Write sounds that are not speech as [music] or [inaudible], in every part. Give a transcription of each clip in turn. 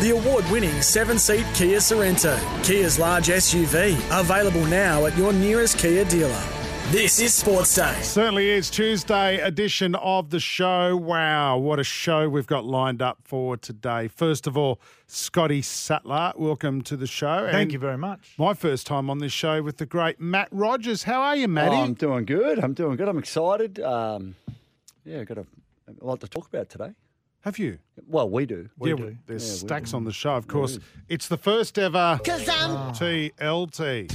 The award winning seven seat Kia Sorento, Kia's large SUV, available now at your nearest Kia dealer. This is Sports Day. Certainly is Tuesday edition of the show. Wow, what a show we've got lined up for today. First of all, Scotty Sattler, welcome to the show. Thank And you very much. My first time on this show with the great Matt Rogers. How are you, Matty? Oh, I'm doing good. I'm doing good. I'm excited. Um, yeah, got a, a lot to talk about today. Have you? Well, we do. yeah, do. there's Yeah, we stacks do. on the show. Of course, it's the first ever TLT.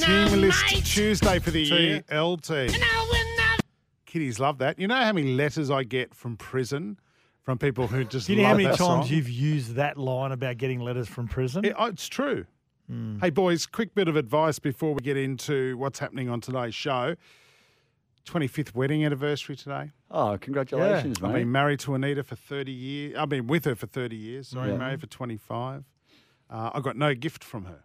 Team List Tuesday for the year. TLT. Kiddies love that. You know how many letters I get from prison from people who just Do you know how many that times song? you've used that line about getting letters from prison? It- oh, it's true. Hmm. Hey, boys, quick bit of advice before we get into what's happening on today's show. 25th wedding anniversary today. Oh, congratulations, I've been married to Anita for 30 years. I've been with her for 30 years. Sorry, Yeah. married for 25. Uh, I got no gift from her.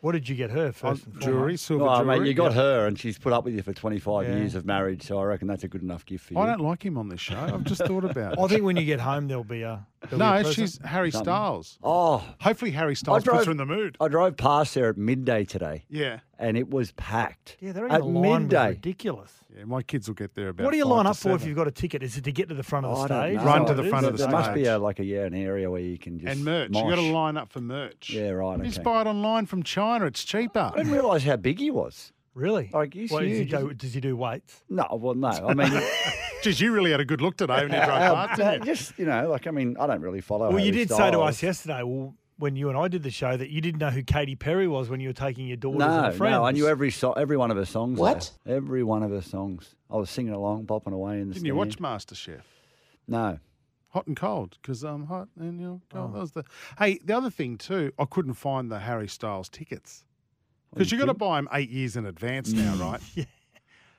What did you get her first? and jewelry, silver Oh, jewelry. mate, you got Yeah. her, and she's put up with you for 25 Yeah. years of marriage, so I reckon that's a good enough gift for you. I don't like him on this show. I've just thought about [laughs] it. I think when you get home, there'll be a. there'll be a No, she's Harry Something. Styles. Oh, Hopefully, Harry Styles drove- puts her in the mood. I drove past there at midday today, Yeah. and it was packed. Yeah, they're in at the line. was midday. ridiculous. Yeah, my kids will get there about What do you five line to up for if seven. you've got a ticket? Is it to get to the front of the I don't stage? know. Is Run that to what the it front is? of the stage. there must be stage. a, like a yeah an area where you can just And merch. you got to mosh. line up for merch. Yeah, right, You just okay. buy it online from China. It's cheaper. I didn't realise how big he was. Really? Like, he's What, does, he do, isn't- does he do weights? No, well, no. I mean, [laughs] Geez, you really had a good look today when you drove uh, past, uh, didn't you? just you know, like I mean, I don't really follow. Well, you Harry did say to us yesterday, well, when you and I did the show, that you didn't know who Katy Perry was when you were taking your daughters No, and friends. no, I knew every so- every one of her songs. though. What? Every one of her songs. I was singing along, bopping away in the. Didn't you stand. watch MasterChef? No. Hot and cold, because I'm hot and you're Oh. cold. That was the. Hey, the other thing too, I couldn't find the Harry Styles tickets because you you got to buy them eight years in advance now, [laughs] right? yeah.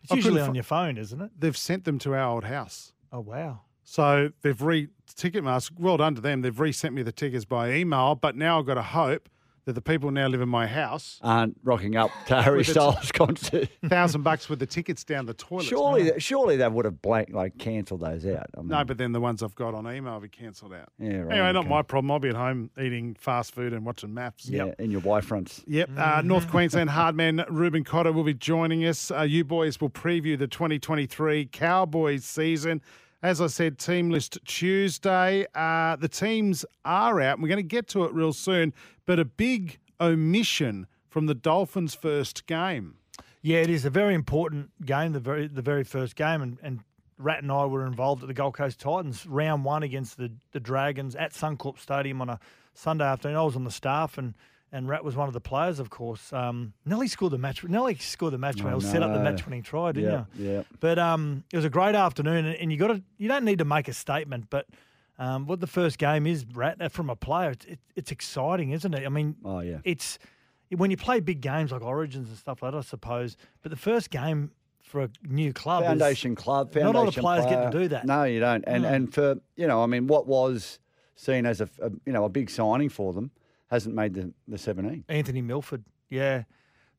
It's I usually couldn't on fi- your phone, isn't it? They've sent them to our old house, Oh, wow. so they've re Ticketmaster. Well done to them. They've resent me the tickets by email, but now I've got to hope that the people who now live in my house Aren't rocking up [laughs] to Harry With the- Styles [laughs] concert. [laughs] thousand bucks with the tickets down the toilet. surely, th- surely they would have blank like cancelled those out. I mean, No, but then the ones I've got on email have cancelled out. yeah, right. Anyway, not my problem. I'll be at home eating fast food and watching maps. Yeah, in your wife fronts. Yep. Uh, North Queensland hardman Reuben Cotter will be joining us. Uh, you boys will preview the 2023 Cowboys season. As I said, team list Tuesday. Uh, the teams are out, and we're going to get to it real soon. But a big omission from the Dolphins' first game. Yeah, it is a very important game, the very the very first game, and, and Rat and I were involved at the Gold Coast Titans round one against the, the Dragons at Suncorp Stadium on a Sunday afternoon. I was on the staff, and, and Rat was one of the players, of course. Um, Nelly scored the match. Nelly scored the match winner. He set up the match winning try, didn't Yeah, you? yeah. But um, it was a great afternoon, and, and you got to you don't need to make a statement, but. Um, what the first game is, Rat, uh, from a player, it's, it, it's exciting, isn't it? I mean, Oh yeah. it's when you play big games like Origins and stuff like that, I suppose. But the first game for a new club, Foundation club. Not Foundation a lot of players get to do that. No, you don't. And No. and for you know, I mean, what was seen as a, a you know a big signing for them hasn't made the the seventeen. Anthony Milford, yeah.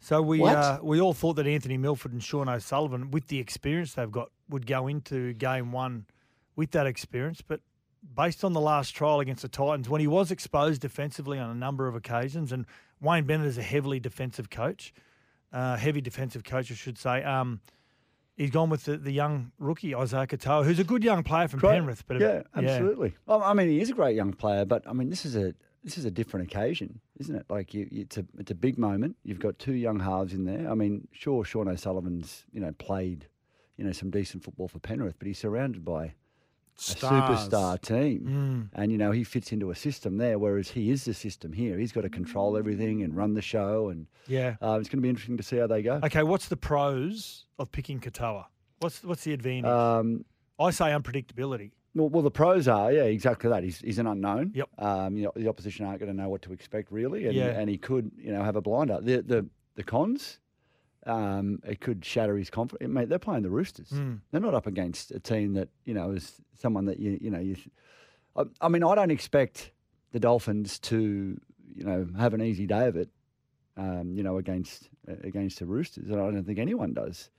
So we uh, we all thought that Anthony Milford and Sean O'Sullivan, with the experience they've got, would go into game one with that experience. But based on the last trial against the Titans, when he was exposed defensively on a number of occasions, and Wayne Bennett is a heavily defensive coach, uh, heavy defensive coach, I should say. Um, he's gone with the, the young rookie Isaiah Katoa, who's a good young player from Great. Penrith. But yeah, absolutely. Well, I mean, he is a great young player, but I mean, this is a this is a different occasion, isn't it? Like you, it's a it's a big moment. You've got two young halves in there. I mean, sure, Sean O'Sullivan's you know played you know some decent football for Penrith, but he's surrounded by a superstar team, and you know he fits into a system there. Whereas he is the system here. He's got to control everything and run the show, and Yeah. uh, it's going to be interesting to see how they go. Okay, what's the pros of picking Katoa? What's what's the advantage? Um, I say unpredictability. Well, well, the pros are, yeah, exactly that. He's, he's an unknown. Yep. Um, you know, the opposition aren't going to know what to expect really, and, Yeah. and he could, you know, have a blinder. The the the cons, um, it could shatter his confidence. Mate, they're playing the Roosters. Mm. They're not up against a team that you know is someone that you you know you. I, I mean, I don't expect the Dolphins to you know have an easy day of it. Um, you know, against against the Roosters, and I don't think anyone does.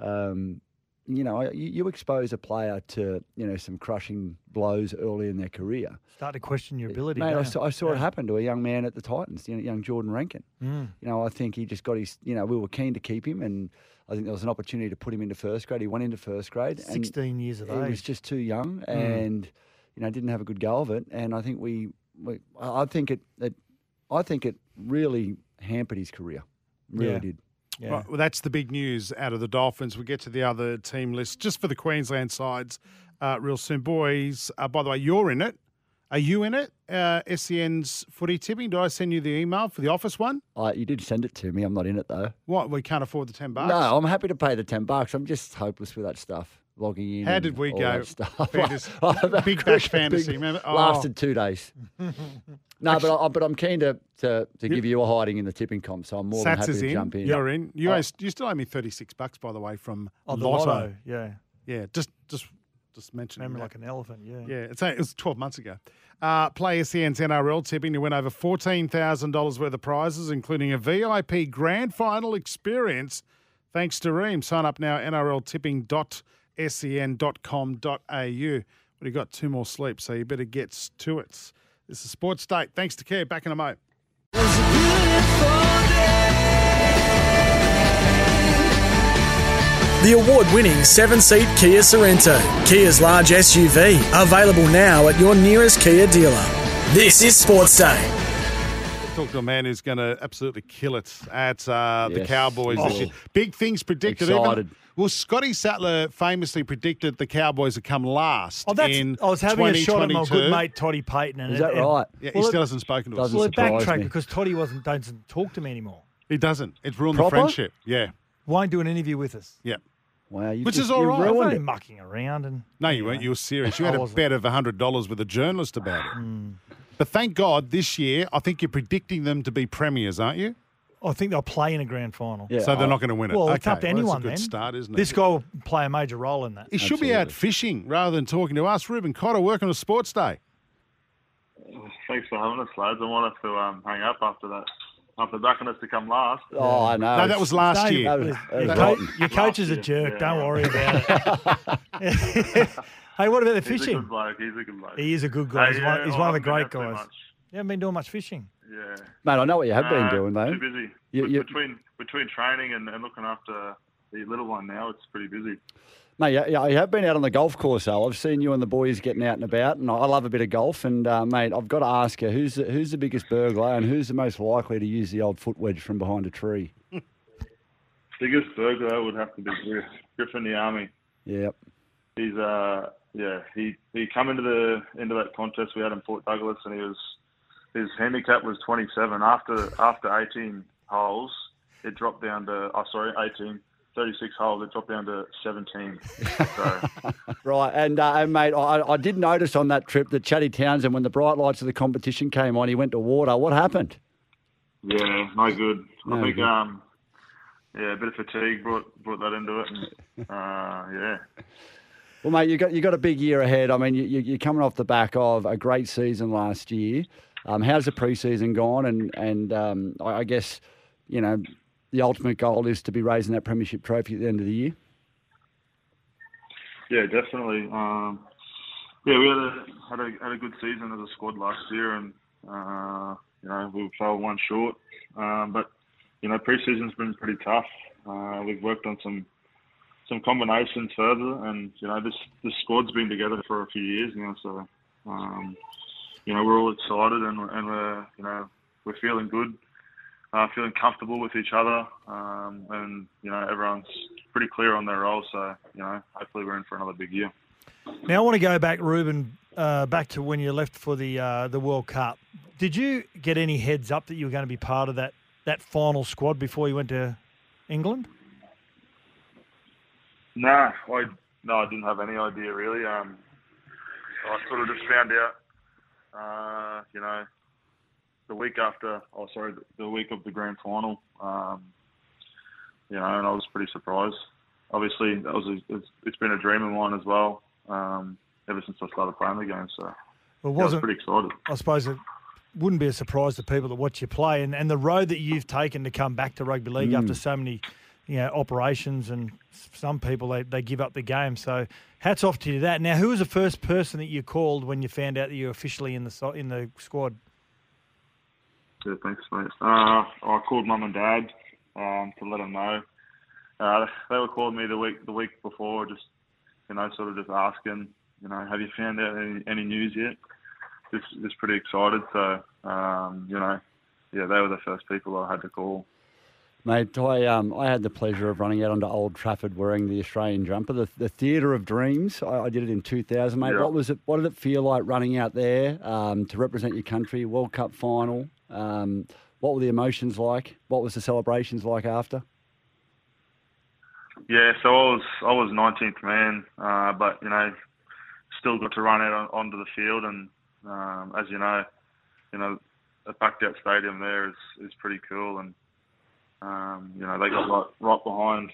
Um, you know, you, you expose a player to you know some crushing blows early in their career. Start to question your ability. Mate, I saw. I saw it happen to a young man at the Titans, you know, young Jordan Rankin. Mm. You know, I think he just got his. You know, we were keen to keep him, and I think there was an opportunity to put him into first grade. He went into first grade. and Sixteen years of age. he was just too young, Mm. and you know, didn't have a good go of it. And I think we, we I I think it, it, I think it really hampered his career. Really Yeah. did. Yeah. Right, well, that's the big news out of the Dolphins. We'll get to the other team list just for the Queensland sides uh, real soon. Boys, uh, by the way, you're in it. Are you in it? Uh, SEN's footy tipping. Did I send you the email for the office one? I, you did send it to me. I'm not in it though. What? We can't afford the 10 bucks? No, I'm happy to pay the ten bucks. I'm just hopeless with that stuff. Logging in. How did we go? Stuff. [laughs] Fantasy- Big Bash Fantasy, remember? Oh. Lasted two days. [laughs] no, but I, but I'm keen to to, to give you a hiding in the tipping comp, so I'm more than happy to in. jump in. You're in. You, Oh. owe, you still owe me 36 bucks, by the way, from Oh, the Lotto. lotto. Yeah. Yeah, just just just mentioning Remember that. like an elephant. Yeah. Yeah, it's it was 12 months ago. Uh, play SEN's NRL tipping to win over $14,000 worth of prizes, including a VIP grand final experience. Thanks to Ream. Sign up now, nrltipping.sen.com.au. But you got two more sleeps, so you better get to it. This is Sports State. Thanks to Care. Back in a moment. The award winning seven seat Kia Sorento, Kia's large SUV, available now at your nearest Kia dealer. This is Sports Day. Talk to a man who's going to absolutely kill it at uh, the Yes. Cowboys this Oh. year. Big things predicted. Excited. Even, well, Scotty Sattler famously predicted the Cowboys would come last Oh, that's. in I was having a shot at my good mate Toddy Payten. And Is that and- right? Yeah, Well, he it- still hasn't spoken to us. Well, it surprise backtracked me. because Toddy wasn't doesn't talk to me anymore. He doesn't. It's ruined Proper? the friendship. Yeah, Won't do an interview with us. yeah. Wow, you Which just, is all you right. I was ruined only it. mucking around and. No, you weren't. You were serious. You had a bet of hundred dollars with a journalist about it. Hmm. But thank God this year, I think you're predicting them to be premiers, aren't you? I think they'll play in a grand final. Yeah, so they're not going to win it. Well, okay. it's up to well, anyone That's a good then. start, isn't it? This guy will play a major role in that. he should be out fishing rather than talking to us. Reuben Cotter working on Sports Day. Thanks for having us, lads. I want us to um, hang up after that, after backing us to come last. Oh, I know. No, that was last Dave, year. That was- your, that was co- rotten. your coach is a jerk. yeah. Don't worry about it. [laughs] hey, what about the fishing? He's a fishing? good bloke. He's a good bloke. He is a good guy. Hey, He's, yeah, one, he's one of the great been out too guys. much. You haven't been doing much fishing. Yeah. Mate, I know what you have been doing though. Too busy. You- you- between between training and, and looking after the little one now, it's pretty busy. Mate, yeah, yeah, you have been out on the golf course, though. I've seen you and the boys getting out and about, and I love a bit of golf. And uh, mate, I've got to ask you, who's the, who's the biggest burglar, and who's the most likely to use the old foot wedge from behind a tree? [laughs] Biggest burglar would have to be Griff, Griffin Neame. Yep. He's uh yeah he he come into the into that contest we had in Port Douglas and he was his handicap was 27 after after 18 holes it dropped down to oh sorry 18 36 holes it dropped down to 17 so [laughs] Right, and uh, and mate, I, I did notice on that trip that Chaddy Townsend, when the bright lights of the competition came on, he went to water. What happened? yeah no good No I think good. um yeah a bit of fatigue brought brought that into it and uh yeah Well, mate, you got you got a big year ahead. I mean, you, you- you're coming off the back of a great season last year. Um, how's the preseason gone? And and um, I, I guess you know the ultimate goal is to be raising that premiership trophy at the end of the year. Yeah, definitely. Um, yeah, we had a, had a had a good season as a squad last year, and uh, you know we fell one short. Um, but you know preseason's been pretty tough. Uh, we've worked on some some combinations further, and you know this this squad's been together for a few years now, so um, you know we're all excited and and we're you know we're feeling good. Uh, feeling comfortable with each other, um, and you know everyone's pretty clear on their role. So you know, hopefully we're in for another big year. Now I want to go back, Reuben, uh, back to when you left for the uh, the World Cup. Did you get any heads up that you were going to be part of that that final squad before you went to England? Nah, I no, I didn't have any idea really. Um, I sort of just found out, uh, you know, the week after. Oh, sorry, the, the week of the grand final. Um, you know, and I was pretty surprised. Obviously, that was a, it's, it's been a dream of mine as well. Um, ever since I started playing the game, so Well, yeah, I was pretty excited. I suppose it wouldn't be a surprise to people that watch you play, and, and the road that you've taken to come back to rugby league after so many, you know, operations, and some people they, they give up the game. So, hats off to you that. Now, who was the first person that you called when you found out that you were officially in the in the squad? Yeah, thanks, mate. Uh, I called mum and dad um, to let them know. Uh, they were calling me the week the week before, just you know, sort of just asking, you know, have you found out any, any news yet? Just just pretty excited. So um, you know, yeah, they were the first people I had to call. Mate, I um I had the pleasure of running out onto Old Trafford wearing the Australian jumper, the, the theatre of dreams. I, I did it in 2000, mate. Yeah. What was it? What did it feel like running out there um, to represent your country, World Cup final? Um, what were the emotions like? What was the celebrations like after? Yeah, so I was I was 19th man, uh, but you know, still got to run out on, onto the field, and um, as you know, you know, a packed out stadium there is is pretty cool, and um, you know they got right right behind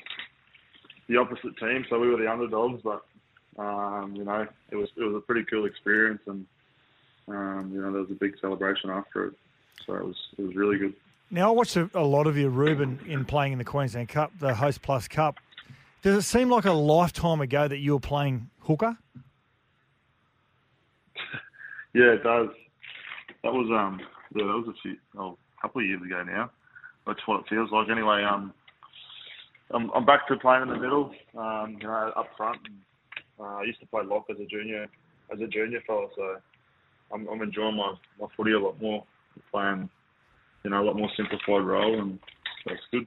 the opposite team, so we were the underdogs, but um, you know it was it was a pretty cool experience, and um, you know there was a big celebration after it, so it was it was really good. Now, I watched a, a lot of you, Reuben, in playing in the Queensland Cup, the Host Plus Cup. Does it seem like a lifetime ago that you were playing hooker? [laughs] Yeah, it does. That was um yeah, that was a few oh, a couple of years ago now. That's what it feels like. Anyway, um I'm I'm back to playing in the middle, um, you know, up front. Uh, I used to play lock as a junior as a junior fella, so I'm I'm enjoying my, my footy a lot more, playing you know, a lot more simplified role and that's good.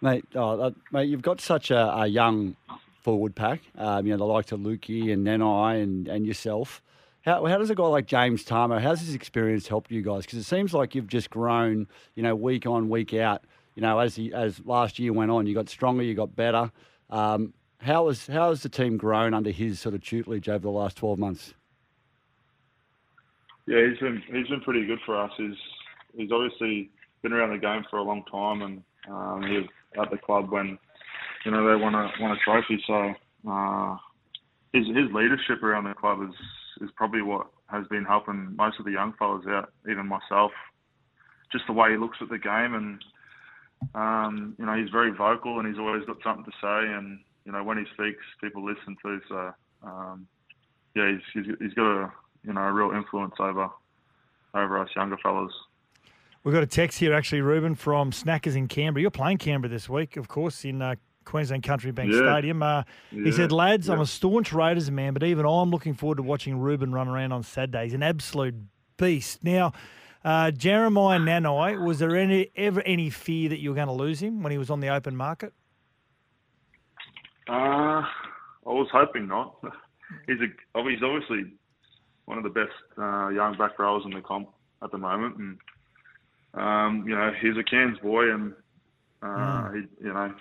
Mate, oh, that, mate, you've got such a, a young forward pack. Um, you know, the likes of Luki and Nanai and, and yourself. How, how does a guy like James Tamou, how's his experience helped you guys? Because it seems like you've just grown, you know, week on, week out. You know, as the, as last year went on, you got stronger, you got better. Um, how has how has the team grown under his sort of tutelage over the last twelve months? Yeah, he's been he's been pretty good for us. He's he's obviously been around the game for a long time, and um, he was at the club when you know they won a won a trophy. So uh, his his leadership around the club is is probably what has been helping most of the young fellas out, even myself. Just the way he looks at the game, and um, you know he's very vocal, and he's always got something to say, and you know when he speaks, people listen to. So um, yeah, he's, he's he's got a you know a real influence over over us younger fellas. We've got a text here, actually, Reuben, from Snackers in Canberra. You're playing Canberra this week, of course, in uh, Queensland Country Bank Yeah. Stadium. Uh, he said, lads, I'm a staunch Raiders man, but even I'm looking forward to watching Reuben run around on Saturday. He's an absolute beast. Now, uh, Jeremiah Nanai, was there any ever any fear that you were going to lose him when he was on the open market? Uh, I was hoping not. [laughs] He's a oh, he's obviously one of the best uh, young back rowers in the comp at the moment, and um, you know he's a Cairns boy, and uh, he, you know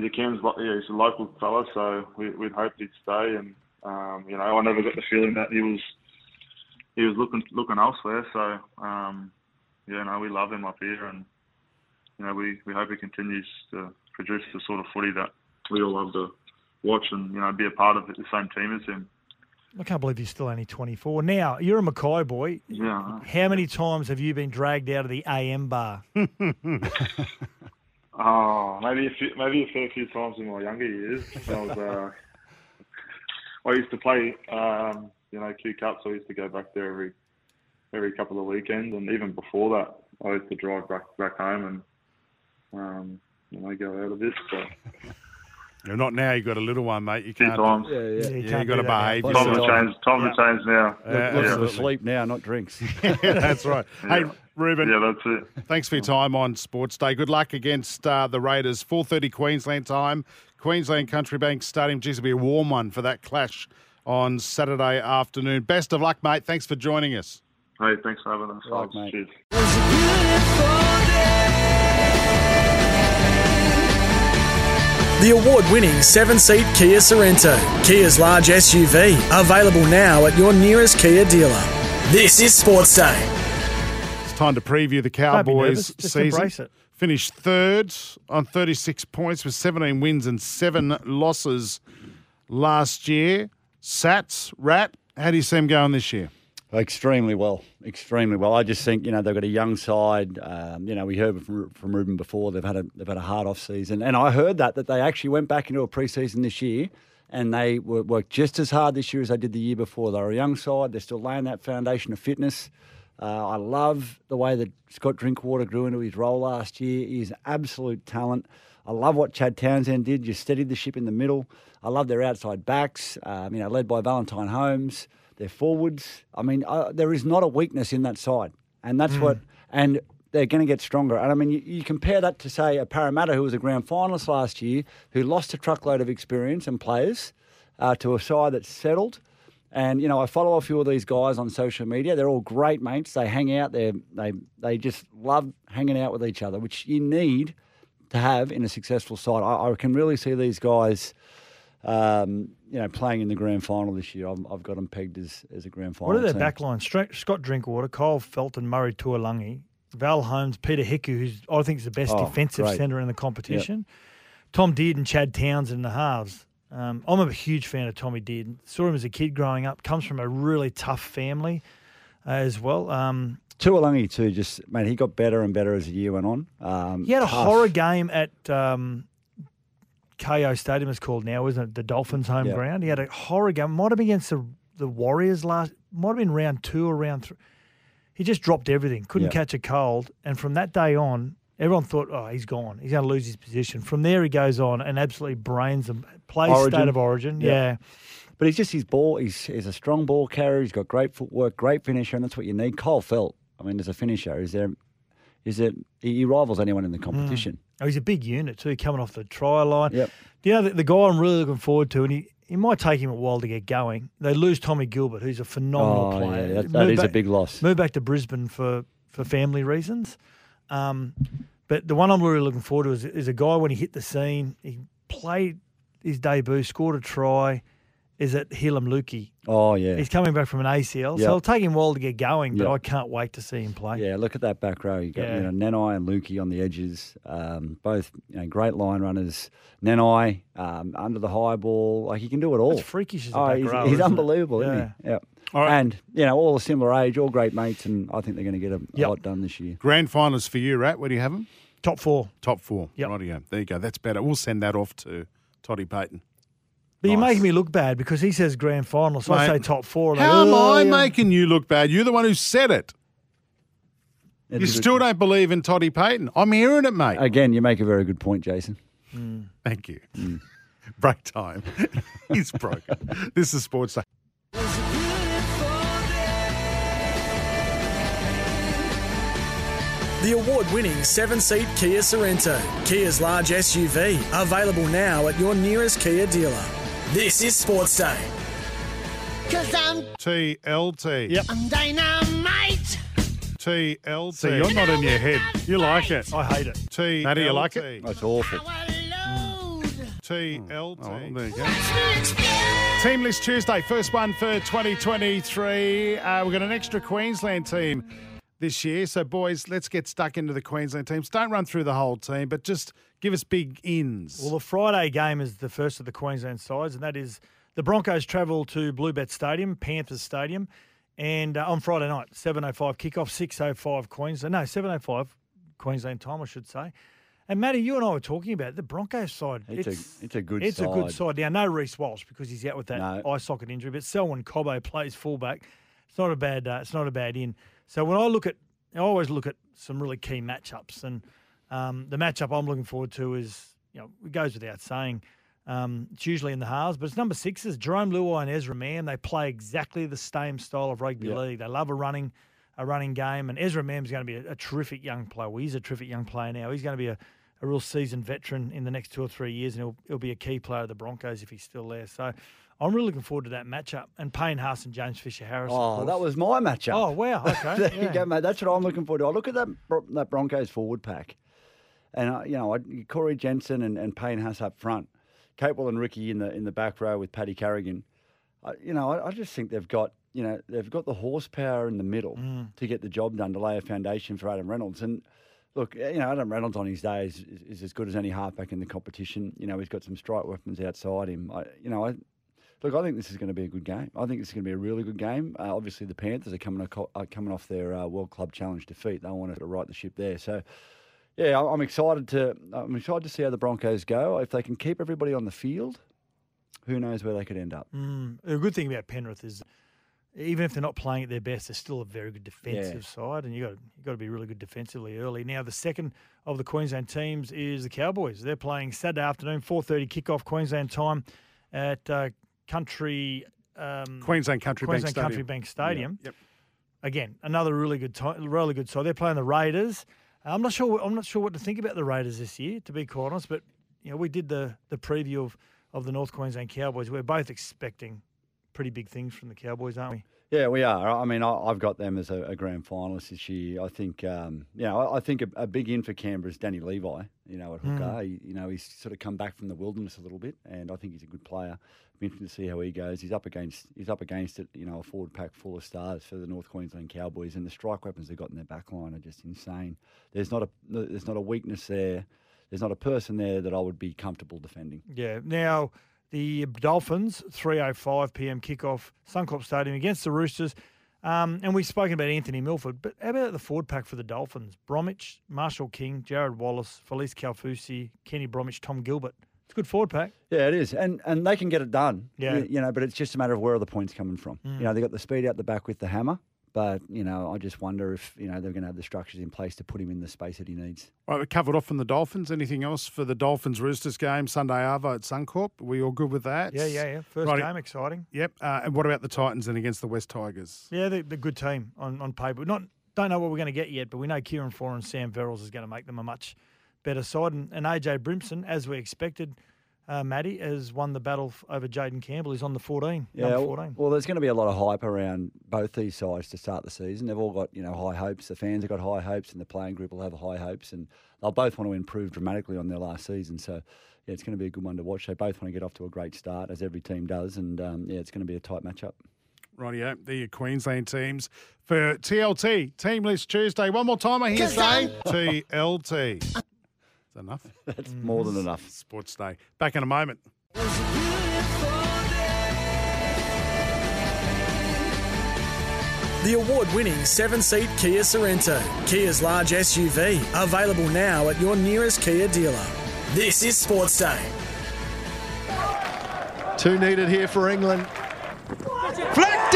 he's a Cairns, lo- yeah, he's a local fella, so we, we'd hoped he'd stay, and um, you know I never got the feeling that he was he was looking looking elsewhere, so um, yeah, no, we love him up here, and you know we, we hope he continues to produce the sort of footy that we all love to watch and you know be a part of the same team as him. I can't believe he's still only 24. Now, you're a Mackay boy. Yeah. How many times have you been dragged out of the AM bar? [laughs] Oh, maybe a few, maybe a fair few times in my younger years. I was, uh, I used to play, um, you know, Q Cup, so I used to go back there every every couple of weekends, and even before that, I used to drive back back home and um, you know go out of bit. So You're not now. You've got a little one, mate. You can't. times. Yeah, yeah. you Yeah, can't you got to do that now. behave Lots Time of to yourself. change. Time to change now. Yeah, Lots of absolutely. sleep now, not drinks. [laughs] That's right. Hey, Reuben, Yeah, that's it. thanks for your time on Sports Day. Good luck against uh, the Raiders. 4.30 Queensland time. Queensland Country Bank Stadium. Geez, it'll be a warm one for that clash on Saturday afternoon. Best of luck, mate. Thanks for joining us. Hey, thanks for having us. Right, mate. Cheers. The award winning seven seat Kia Sorento, Kia's large SUV, available now at your nearest Kia dealer. This is Sports Day. It's time to preview the Cowboys just season. embrace it. Finished third on 36 points with 17 wins and seven losses last year. Sats, Rat, how do you see them going this year? Extremely well, extremely well. I just think you know they've got a young side. Um, you know, we heard from, from Reuben before they've had a they've had a hard off season, and I heard that that they actually went back into a preseason this year, and they were, worked just as hard this year as they did the year before. They're a young side. They're still laying that foundation of fitness. Uh, I love the way that Scott Drinkwater grew into his role last year. He's absolute talent. I love what Chad Townsend did. You steadied the ship in the middle. I love their outside backs, um, you know, led by Valentine Holmes. Their forwards. I mean, uh, there is not a weakness in that side, and that's what. And they're going to get stronger. And I mean, you, you compare that to say a Parramatta who was a grand finalist last year, who lost a truckload of experience and players, uh, to a side that's settled. And you know, I follow a few of these guys on social media. They're all great mates. They hang out. They they they just love hanging out with each other, which you need to have in a successful side. I, I can really see these guys, um, you know, playing in the grand final this year. I've, I've got them pegged as, as a grand final. What are their team. back lines? Stra- Scott Drinkwater, Kyle Felton, Murray Taulagi, Val Holmes, Peta Hiku, who's I think is the best Oh, defensive centre in the competition. Tom Dearden, Chad Townsend in the halves. Um, I'm a huge fan of Tommy Dearden. Saw him as a kid growing up. Comes from a really tough family uh, as well. Um, Taulagi too. Just man, he got better and better as the year went on. Um, he had a tough. horror game at um, Kayo Stadium, it's called now, isn't it? The Dolphins' home Yeah. ground. He had a horror game. Might have been against the, the Warriors last. Might have been round two or round three. He just dropped everything. Couldn't Yeah. catch a cold. And from that day on, everyone thought, oh, he's gone. He's going to lose his position. From there, he goes on and absolutely brains them. Plays Origin. state of origin. Yeah. Yeah. But he's just his ball. He's he's a strong ball carrier. He's got great footwork, great finisher, and that's what you need. Kyle Feldt. I mean, as a finisher, is there, is it? He rivals anyone in the competition. Mm. Oh, he's a big unit too, coming off the try line. Yep. You know, the, the guy I'm really looking forward to, and he, it might take him a while to get going. They lose Tommy Gilbert, who's a phenomenal Oh, player. yeah, that, that is a back- big loss. Moved back to Brisbane for, for family reasons. Um, but the one I'm really looking forward to is, is a guy when he hit the scene, he played his debut, scored a try, is at Heilum Luki. Oh yeah, He's coming back from an ACL, Yep. so it'll take him a while to get going, but Yep. I can't wait to see him play. yeah. Look at that back row. You got Yeah. you know Nanai and Luki on the edges. Um, both you know great line runners. Nanai um, under the high ball, like he can do it all. It's freakish as a Oh, back he's, row, he's isn't it? unbelievable, Yeah. Yeah. All right. And you know, all a similar age, all great mates, and I think they're going to get a, a lot done this year. Grand finals for you, Rat. Where do you have them? Top four. Top four. Yep. Rightio. There you go. That's better. We'll send that off to Toddy Payten. But you're making me look bad because he says grand final, so I say top four. and How they, am "Oh, I yeah." making you look bad? You're the one who said it. It You still don't believe in Toddy Payten. I'm hearing it, mate. Again, you make a very good point, Jason. Mm. Thank you. Mm. [laughs] Break time. [laughs] He's broken. this is Sports Day. The award winning seven seat Kia Sorento, Kia's large SUV, available now at your nearest Kia dealer. This is Sports Day. Cause I'm, TLT. Yep. I'm dynamite. TLT. So you're not in your head. You like it. I hate it. T. Matty, you like it? That's awful. TLT. Oh, there you go. Watch. Team list Tuesday, first one for 2023. Uh, we've got an extra Queensland team this year. So, boys, let's get stuck into the Queensland teams. Don't run through the whole team, but just give us big ins. Well, the Friday game is the first of the Queensland sides, and that is the Broncos travel to Bluebet Stadium, Panthers Stadium, and uh, on Friday night, 7.05 kickoff, 6.05 Queensland. No, 7.05 Queensland time, I should say. And Matty, you and I were talking about it, the Broncos side. It's a- it's a good It's a good side. side. Now, no Reece Walsh because he's out with that No. eye socket injury, but Selwyn Cobbo plays fullback. It's not a bad. Uh, it's not a bad in. So when I look at, I always look at some really key matchups, and um, the matchup I'm looking forward to is, you know, it goes without saying. Um, it's usually in the halves, but it's number sixes. Jarome Luai and Ezra Mam. They play exactly the same style of rugby Yeah. league. They love a running, a running game, and Ezra Mam's going to be a, a terrific young player. Well, he's a terrific young player now. He's going to be a, a real seasoned veteran in the next two or three years, and he'll, he'll be a key player of the Broncos if he's still there. So I'm really looking forward to that matchup. And Payne Haas and James Fisher Harris. Oh, that was my matchup. Oh wow! [laughs] Okay, there yeah. you go, mate. That's what I'm looking forward to. I look at that that Broncos forward pack, and uh, you know, I, Corey Jensen and, and Payne Haas up front. Capewell and Riki in the in the back row with Paddy Carrigan. I, you know, I, I just think they've got you know they've got the horsepower in the middle Mm. to get the job done to lay a foundation for Adam Reynolds. And look, you know, Adam Reynolds on his day is, is, is as good as any halfback in the competition. You know, he's got some strike weapons outside him. I, you know, I. Look, I think this is going to be a good game. I think it's going to be a really good game. Uh, obviously, the Panthers are coming are coming off their uh, World Club Challenge defeat. They want to right the ship there. So, yeah, I- I'm excited to I'm excited to see how the Broncos go. If they can keep everybody on the field, who knows where they could end up. Mm. The good thing about Penrith is, even if they're not playing at their best, they're still a very good defensive side, and you got you got to be really good defensively early. Now, the second of the Queensland teams is the Cowboys. They're playing Saturday afternoon, four thirty kickoff Queensland time at uh, Country um, Queensland Country Bank Queensland Stadium. Bank Stadium. Yep. Again, another really good time, really good side. They're playing the Raiders. I'm not sure. I'm not sure what to think about the Raiders this year, to be quite honest. But you know, we did the the preview of of the North Queensland Cowboys. We're both expecting pretty big things from the Cowboys, aren't we? Yeah, we are. I mean, I, I've got them as a, a grand finalist this year. I think, um, you know, I, I think a, a big in for Canberra is Danny Levi. You know, at hooker, Mm. he, you know, he's sort of come back from the wilderness a little bit, and I think he's a good player. Interesting to see how he goes. He's up against, he's up against it. You know, a forward pack full of stars for the North Queensland Cowboys, and the strike weapons they've got in their back line are just insane. There's not a, there's not a weakness there. There's not a person there that I would be comfortable defending. Yeah. Now the Dolphins, 3:05 p.m. kickoff, Suncorp Stadium against the Roosters. Um, and we've spoken about Anthony Milford, but how about the forward pack for the Dolphins? Bromwich, Marshall King, Jarrod Wallace, Felise Kaufusi, Kenny Bromwich, Tom Gilbert. It's a good forward pack. Yeah, it is, and and they can get it done. Yeah. you, you know, but it's just a matter of where are the points coming from. Mm. You know, they got the speed out the back with the hammer, but you know, I just wonder if you know they're going to have the structures in place to put him in the space that he needs. Right, we covered off from the Dolphins. Anything else for the Dolphins Roosters game Sunday Arvo at Suncorp? Are we all good with that? Yeah, yeah, yeah. First Righty. game, exciting. Yep. Uh, and what about the Titans then against the West Tigers? Yeah, they're, they're a good team on, on paper. Not don't know what we're going to get yet, but we know Kieran Foran and Sam Verrills is going to make them a much better side. And, and AJ Brimson, as we expected, uh, Matty has won the battle over Jayden Campbell. He's on the 14, Yeah, number well, 14. well, there's going to be a lot of hype around both these sides to start the season. They've all got you know high hopes. The fans have got high hopes, and the playing group will have high hopes, and they'll both want to improve dramatically on their last season. So. Yeah, it's going to be a good one to watch. They both want to get off to a great start, as every team does, and um, yeah, it's going to be a tight matchup. Rightio, they're your Queensland teams for TLT, Team List Tuesday. One more time, I hear 'Cause say TLT. Is that enough? [laughs] That's more than enough. Sports Day. Back in a moment. The award winning seven seat Kia Sorento, Kia's large SUV, available now at your nearest Kia dealer. This is Sports Day. Two needed here for England. Flick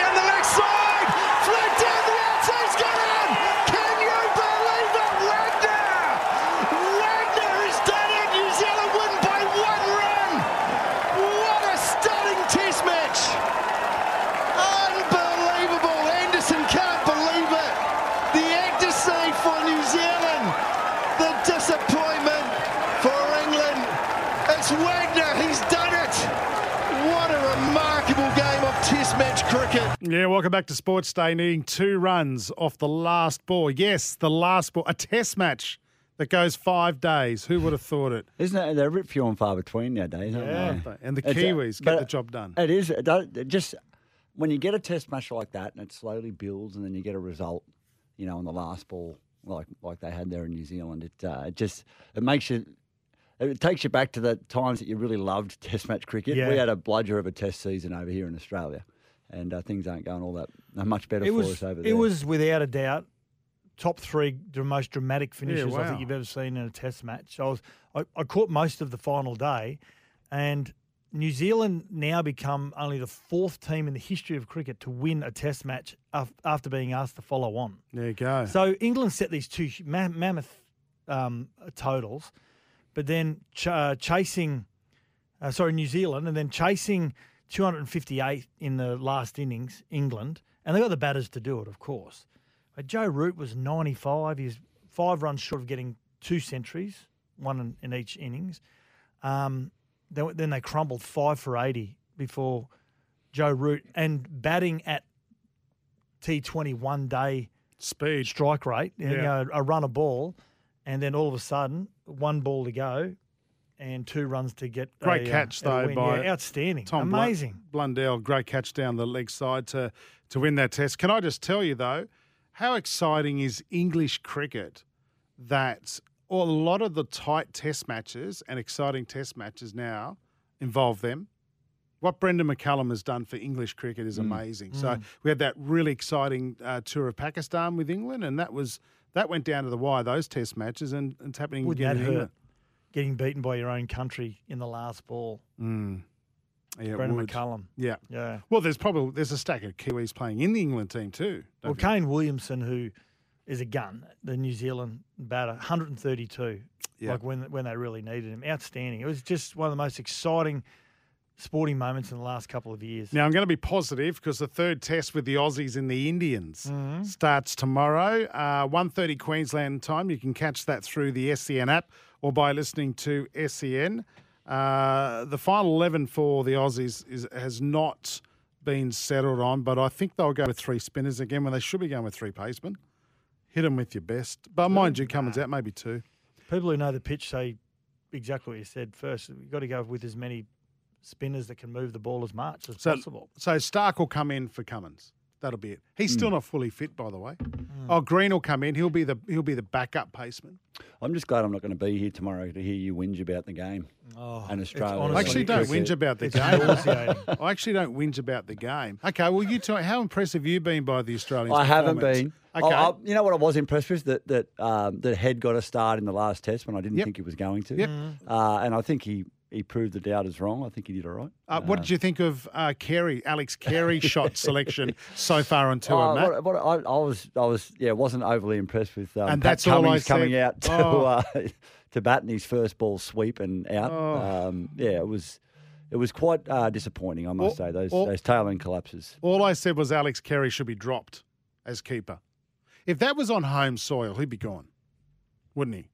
welcome back to Sports Day. Needing two runs off the last ball. Yes, the last ball. A test match that goes five days. Who would have thought it? Isn't it? They're a bit few and far between nowadays, aren't Yeah. they? And the It's a- Kiwis get the job done. It is. It does, it just when you get a test match like that and it slowly builds and then you get a result, you know, on the last ball like like they had there in New Zealand, it uh, it just it makes you. It takes you back to the times that you really loved Test match cricket. Yeah. We had a bludger of a Test season over here in Australia, and uh, things aren't going all that uh, much better It for was, us over there. it was without a doubt top three the most dramatic finishes I wow. think you've ever seen in a Test match. I was I, I caught most of the final day, and New Zealand now become only the fourth team in the history of cricket to win a Test match af- after being asked to follow on. There you go. So England set these two ma- mammoth um, totals, but then ch- uh, chasing, uh, sorry, New Zealand, and then chasing 258 in the last innings, England, and they got the batters to do it, of course. But Joe Root was 95. He's five runs short of getting two centuries, one in, in each innings. Um, then, then they crumbled five for 80 before Joe Root and batting at T20 one day Speed. strike rate, you know, a run a ball, and then all of a sudden, one ball to go, and two runs to get Great a, uh, catch a though win. by yeah, outstanding, Tom amazing. Blundell. Great catch down the leg side to to win that test. Can I just tell you though, how exciting is English cricket that a lot of the tight test matches and exciting test matches now involve them. What Brendon McCullum has done for English cricket is amazing. So Mm. we had that really exciting uh, tour of Pakistan with England, and that was that went down to the wire those test matches, and it's happening Would again that in hurt? England. Getting beaten by your own country in the last ball. Mm. Yeah, Brendon would. McCullum. Yeah. Yeah. Well, there's probably there's a stack of Kiwis playing in the England team too. Well? Kane Williamson, who is a gun, the New Zealand batter, 132. Yeah. Like when when they really needed him, outstanding. It was just one of the most exciting sporting moments in the last couple of years. Now I'm going to be positive because the third test with the Aussies and the Indians Mhm. starts tomorrow, uh, 1.30 Queensland time. You can catch that through the SEN app or by listening to SEN. Uh, the final 11 for the Aussies is, has not been settled on, but I think they'll go with three spinners again when they should be going with three pacemen. Hit them with your best. But mind you, Cummins out, maybe two. People who know the pitch say exactly what you said first. You've got to go with as many spinners that can move the ball as much as So, possible. so Starc will come in for Cummins. That'll be it. He's still Mm. not fully fit, by the way. Oh, Green will come in. He'll be the he'll be the backup paceman. I'm just glad I'm not going to be here tomorrow to hear you whinge about the game Oh, and Australia. honestly I actually don't cricket. whinge about the It's game. [laughs] I actually don't whinge about the game. Okay, well, you tell how impressed have you been by the Australians? I haven't been. Okay. I- I- you know what I was impressed with that that um, that Head got a start in the last test when I didn't Yep. think he was going to. Yep. Uh, and I think he he proved the doubters wrong. I think he did all right. uh, what did you think of uh, Carey, Alex Carey [laughs] shot selection so far on tour, Oh, Matt? what, what, I, I was, I was, yeah, wasn't overly impressed with um, And Pat that's all coming out to Oh. uh, [laughs] to bat in his first ball sweep and out. Oh. Um, yeah, it was, it was quite uh, disappointing, I must All- say. Those all- those tail end collapses. All I said was Alex Carey should be dropped as keeper. If that was on home soil, he'd be gone, wouldn't he?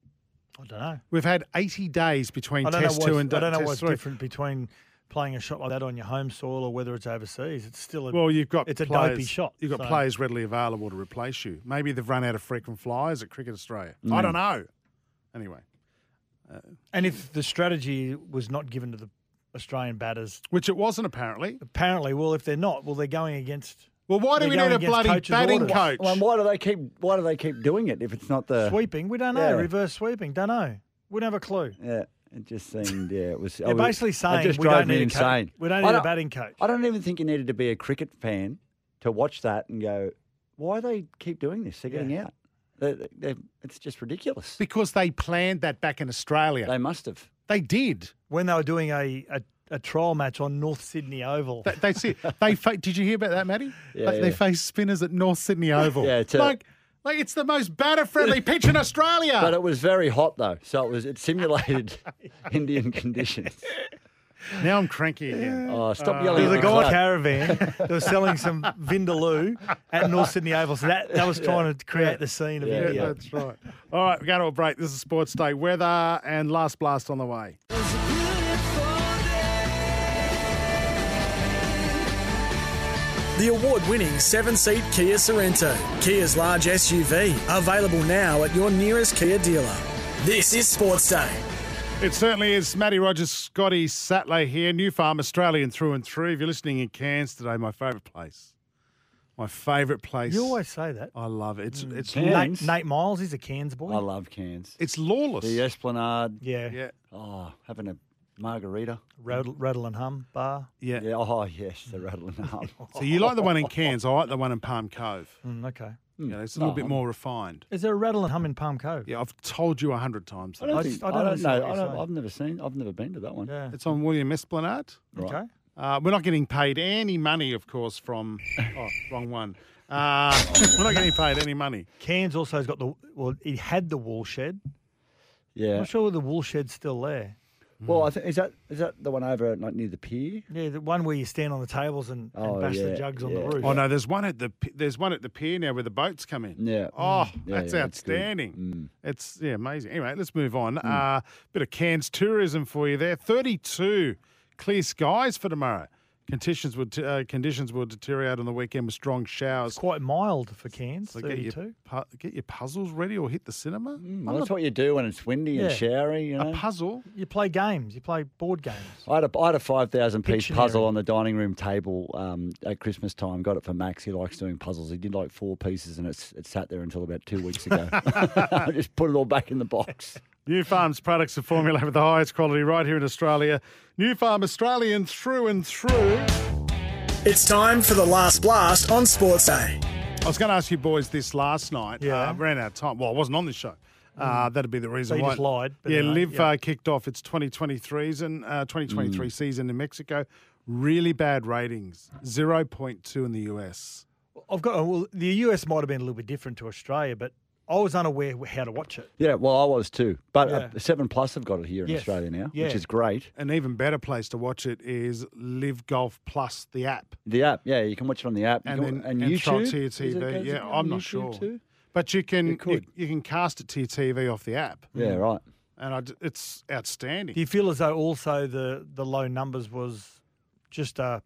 I don't know. We've had 80 days between I don't know Test two and I don't know what's three. different between playing a shot like that on your home soil or whether it's overseas. It's still a Well, you've got it's a dopey shot. You've got so- players readily available to replace you. Maybe they've run out of frequent flyers at Cricket Australia. I mm. don't know. Anyway, uh, And if the strategy was not given to the Australian batters, which it wasn't apparently. apparently, well, if they're not, well, they're going against Well, why do we need a bloody batting orders. coach? Well, and why do they keep why do they keep doing it if it's not the sweeping. We don't know. Yeah. Reverse sweeping. Don't know. We don't have a clue. Yeah, it just seemed yeah, it was. [laughs] They're I was- basically it saying just we drove don't need a insane. coach. We don't I need a batting coach. I don't even think you needed to be a cricket fan to watch that and go, why do they keep doing this? They're getting out. They're, they're, it's just ridiculous. Because they planned that back in Australia. They must have. They did. When they were doing a, a, a trial match on North Sydney Oval. They, they see. They fa- did you hear about that, Matty? Yeah, they, they face spinners at North Sydney Oval. Yeah, it's a- like like it's the most batter friendly pitch in Australia. But it was very hot though, so it was it simulated [laughs] Indian conditions. now I'm cranky again. Oh, stop Uh, yelling! There was a guy club. caravan [laughs] that was selling some Vindaloo at North Sydney Oval. So that, that was trying to create the scene of Yeah, Yeah, India. that's right. All right, we're going to a break. This is Sports Day. Weather and last blast on the way. The award winning seven seat Kia Sorento, Kia's large SUV, available now at your nearest Kia dealer. This is Sports Day. It certainly is. Matty Rogers, Scotty Sattler here, New Farm, Australian through and through. If you're listening in Cairns today, my favourite place. My favourite place. You always say that. I love it. It's mm. it's Nate, Nate Miles, he's a Cairns boy. I love Cairns. it's lawless. The Esplanade. yeah. yeah, Oh, having a margarita. Rattle, rattle and hum bar. yeah. Yeah. Oh yes, the rattle and hum. [laughs] So you like the one in Cairns? I like the one in Palm Cove. Mm, okay. You know, it's a little Oh, bit I'm- more refined. Is there a rattle and hum in Palm Cove? Yeah, I've told you a hundred times. I that. don't, I think, just- I I don't don't, understand know. what I you're don't, saying. I've never seen. I've never been to that one. Yeah. It's on William Esplanade. Right. Okay. Uh, we're not getting paid any money, of course, from. Oh, wrong one. Uh, we're not getting paid any money. Cairns also has got the, well, It had the wool shed. Yeah. I'm not sure the wool shed's still there. Well, I think is that is that the one over like near the pier? Yeah, the one where you stand on the tables and, and Oh, bash the yeah, jugs on yeah. the roof. Oh no, there's one at the p- there's one at the pier now where the boats come in. Yeah. Oh, Yeah, that's yeah, it's good. outstanding. Mm. It's yeah, amazing. Anyway, let's move on. Uh, bit of Cairns tourism for you there. 32 clear skies for tomorrow. Conditions would uh, conditions will deteriorate on the weekend with strong showers. It's quite mild for Cairns, So get your, pu- get your puzzles ready or hit the cinema. Mm, Well, that's what you do when it's windy and Yeah. showery. You know, A puzzle. You play games. You play board games. I had a, I had a 5,000 piece puzzle on the dining room table um, at Christmas time. Got it for Max. He likes doing puzzles. He did like four pieces and it's, it sat there until about two weeks ago. [laughs] [laughs] I just put it all back in the box. New Farm's products are formulated with the highest quality right here in Australia. New Farm Australian through and through. It's time for the last blast on Sports Day. I was going to ask you boys this last night. Yeah. Uh, ran out of time. Well, I wasn't on this show. Uh, that'd be the reason So you why. just lied, but yeah, anyway, LIV yeah. Uh, kicked off its 2023 season, uh, 2023 season in Mexico. Really bad ratings, 0.2 in the US. I've got. Well, the US might have been a little bit different to Australia, but I was unaware how to watch it. Yeah, well, I was too. But uh, 7 Plus have got it here in Yes. Australia now, Yeah. which is great. An even better place to watch it is LIV Golf Plus, the app. The app, yeah, you can watch it on the app. You And can- then and and it YouTube. to your TV. it Yeah, I'm on not YouTube sure. too? But you can You you, you can cast it to your TV off the app. Yeah, right. And I d it's outstanding. Do you feel as though also the the low numbers was just a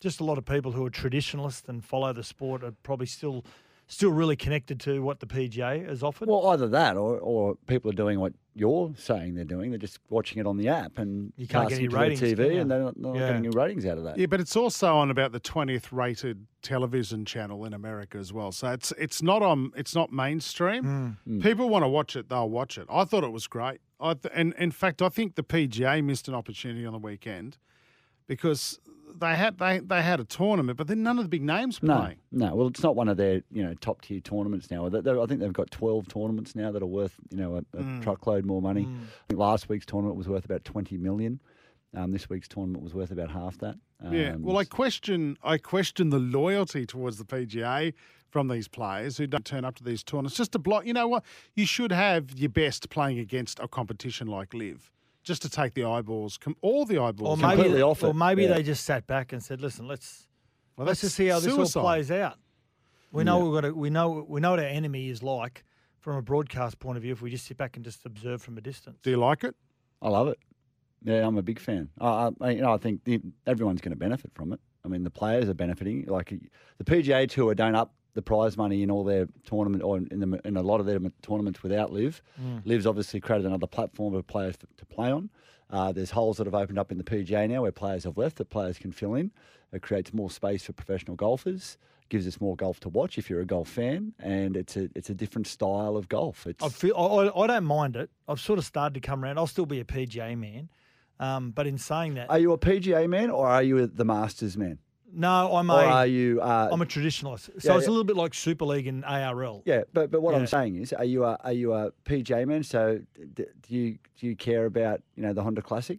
just a lot of people who are traditionalists and follow the sport are probably still still really connected to what the PGA has offered? Well, either that or, or people are doing what you're saying they're doing. They're just watching it on the app and You can't get casting any ratings, TV, you? and they're not, not Yeah. getting any ratings out of that. Yeah, but it's also on about the twentieth rated television channel in America as well. So it's it's not on it's not mainstream. Mm. People want to watch it, they'll watch it. I thought it was great. I th- and in fact, I think the PGA missed an opportunity on the weekend because they had they, they had a tournament, but then none of the big names No, playing. no. Well, it's not one of their you know top tier tournaments now. They- they- I think they've got twelve tournaments now that are worth you know a, a Mm. truckload more money. I think last week's tournament was worth about twenty million. Um, this week's tournament was worth about half that. Yeah. Um, Well, I question I question the loyalty towards the PGA from these players who don't turn up to these tournaments just to block. You know what? You should have your best playing against a competition like LIV, just to take the eyeballs, com- all the or eyeballs. maybe completely off it. or maybe yeah. they just sat back and said, "Listen, let's Well, let's just see how this all plays out." We know Yeah. we've got to, we know we know what our enemy is like from a broadcast point of view if we just sit back and just observe from a distance. Do you like it? I love it. Yeah, I'm a big fan. I, I, you know, I think the, everyone's going to benefit from it. I mean, the players are benefiting. Like the PGA Tour don't up the prize money in all their tournament or in, the, in a lot of their tournaments without LIV. LIV's obviously created another platform for players to, play on. Uh, there's holes that have opened up in the PGA now where players have left that players can fill in. It creates more space for professional golfers. Gives us more golf to watch if you're a golf fan, and it's a it's a different style of golf. It's I feel I, I- I don't mind it. I've sort of started to come around. I'll still be a PGA man, um, but in saying that, Are you a PGA man or are you the Masters man? No, I'm a Or are you? Uh, am a traditionalist. So Yeah, it's yeah. a little bit like Super League and ARL. yeah, but but what Yeah. I'm saying is, are you a are you a PJ man? So d- do you do you care about you know the Honda Classic?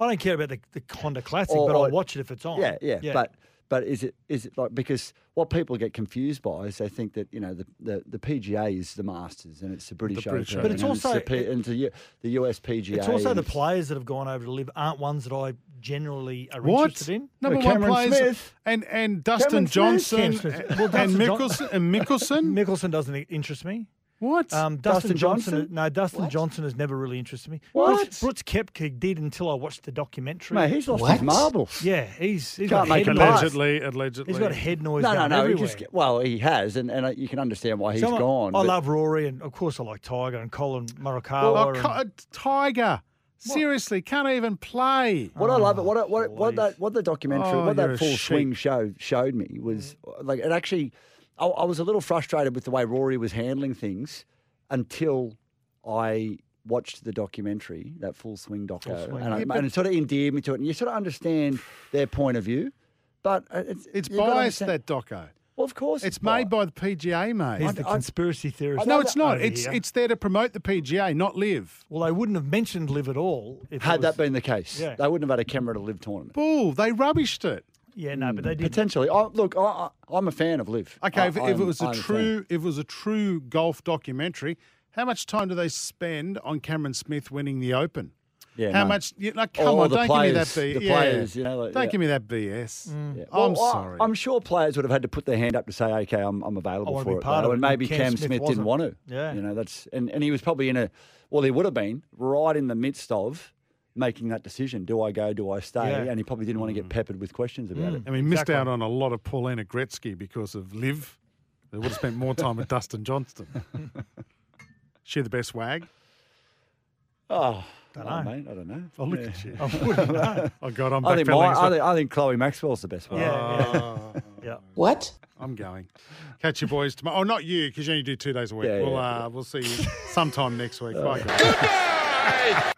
I don't care about the, the Honda Classic, Or- but I'll watch it if it's on. Yeah, yeah, But but is it is it like because what people get confused by is they think that you know the the, the PGA is the Masters and it's the British British Open, But it's and also- the, P, and the, the US PGA. It's also the players that have gone over to LIV aren't ones that I generally are What? interested in. Number Well, one Cameron players Smith. and and Dustin Cameron Smith. Johnson Cameron Smith. Well, and Dustin John- Mickelson and Mickelson. Mickelson doesn't interest me. What? Um, Dustin Dustin, Johnson, Johnson? no, Dustin What? Johnson has never really interested me. What? Brooks, Brooks Koepka did until I watched the documentary. mate, he's lost his marbles. yeah, he's he's Can't got make head a noise. allegedly, allegedly. He's got head noise No, no, going no. He just well, he has, and and uh, you can understand why he's So gone. I but- love Rory, and of course I like Tiger and Collin Morikawa. Well, and- a co- a Tiger. Seriously, can't even play. What I love it, what I- what what that what the documentary, Oh, what that full swing show showed me was like it actually. I, I was a little frustrated with the way Rory was handling things until I watched the documentary, that full swing doco, swing. and, I, Yeah, and it sort of endeared me to it, and you sort of understand their point of view. But uh, it's It's biased, that doco. Well, of course, It's made by the PGA, mate. He's the I- conspiracy theorist. no, it's not. It's here. it's there to promote the PGA, not LIV. well, they wouldn't have mentioned LIV at all if it Had that been the case, Yeah. they wouldn't have had a camera to LIV tournament. Bull, they rubbished it. Yeah, no, but they hmm. did. Potentially, I, look, I, I, I'm a fan of LIV. Okay, I- if, if it was a I'm fan. true, if it was a true golf documentary, how much time do they spend on Cameron Smith winning the Open? Yeah, How no. much? You know, come Or on, don't players, give me that. B- the yeah. players, you know, like- don't yeah. give me that BS. Mm. Yeah. I'm Well, sorry. I'm sure players would have had to put their hand up to say, "Okay, I'm, I'm available wanna for be it." part though, of and it, and maybe Cam Cam Smith Smith, didn't want to. Yeah. you know that's and, and he was probably in a well, he would have been right in the midst of making that decision. Do I go? Do I stay? Yeah. And he probably didn't want to get mm. peppered with questions about mm. it. And we missed out on a lot of Paulina Gretzky because of Liv. They would have spent more time with Dustin Johnson. [laughs] she the best wag? Oh, Don't oh, know. mate, I don't know. Oh, look Yeah. at you. I wouldn't know. Oh, God, I'm I think, my, backpedaling. I, think, I think Chloe Maxwell's the best one. Yeah, ah. yeah. What? I'm going. Catch you boys tomorrow. Oh, not you, because you only do two days a week. Yeah, we'll, yeah, uh, we'll see you sometime next week. Bye, guys.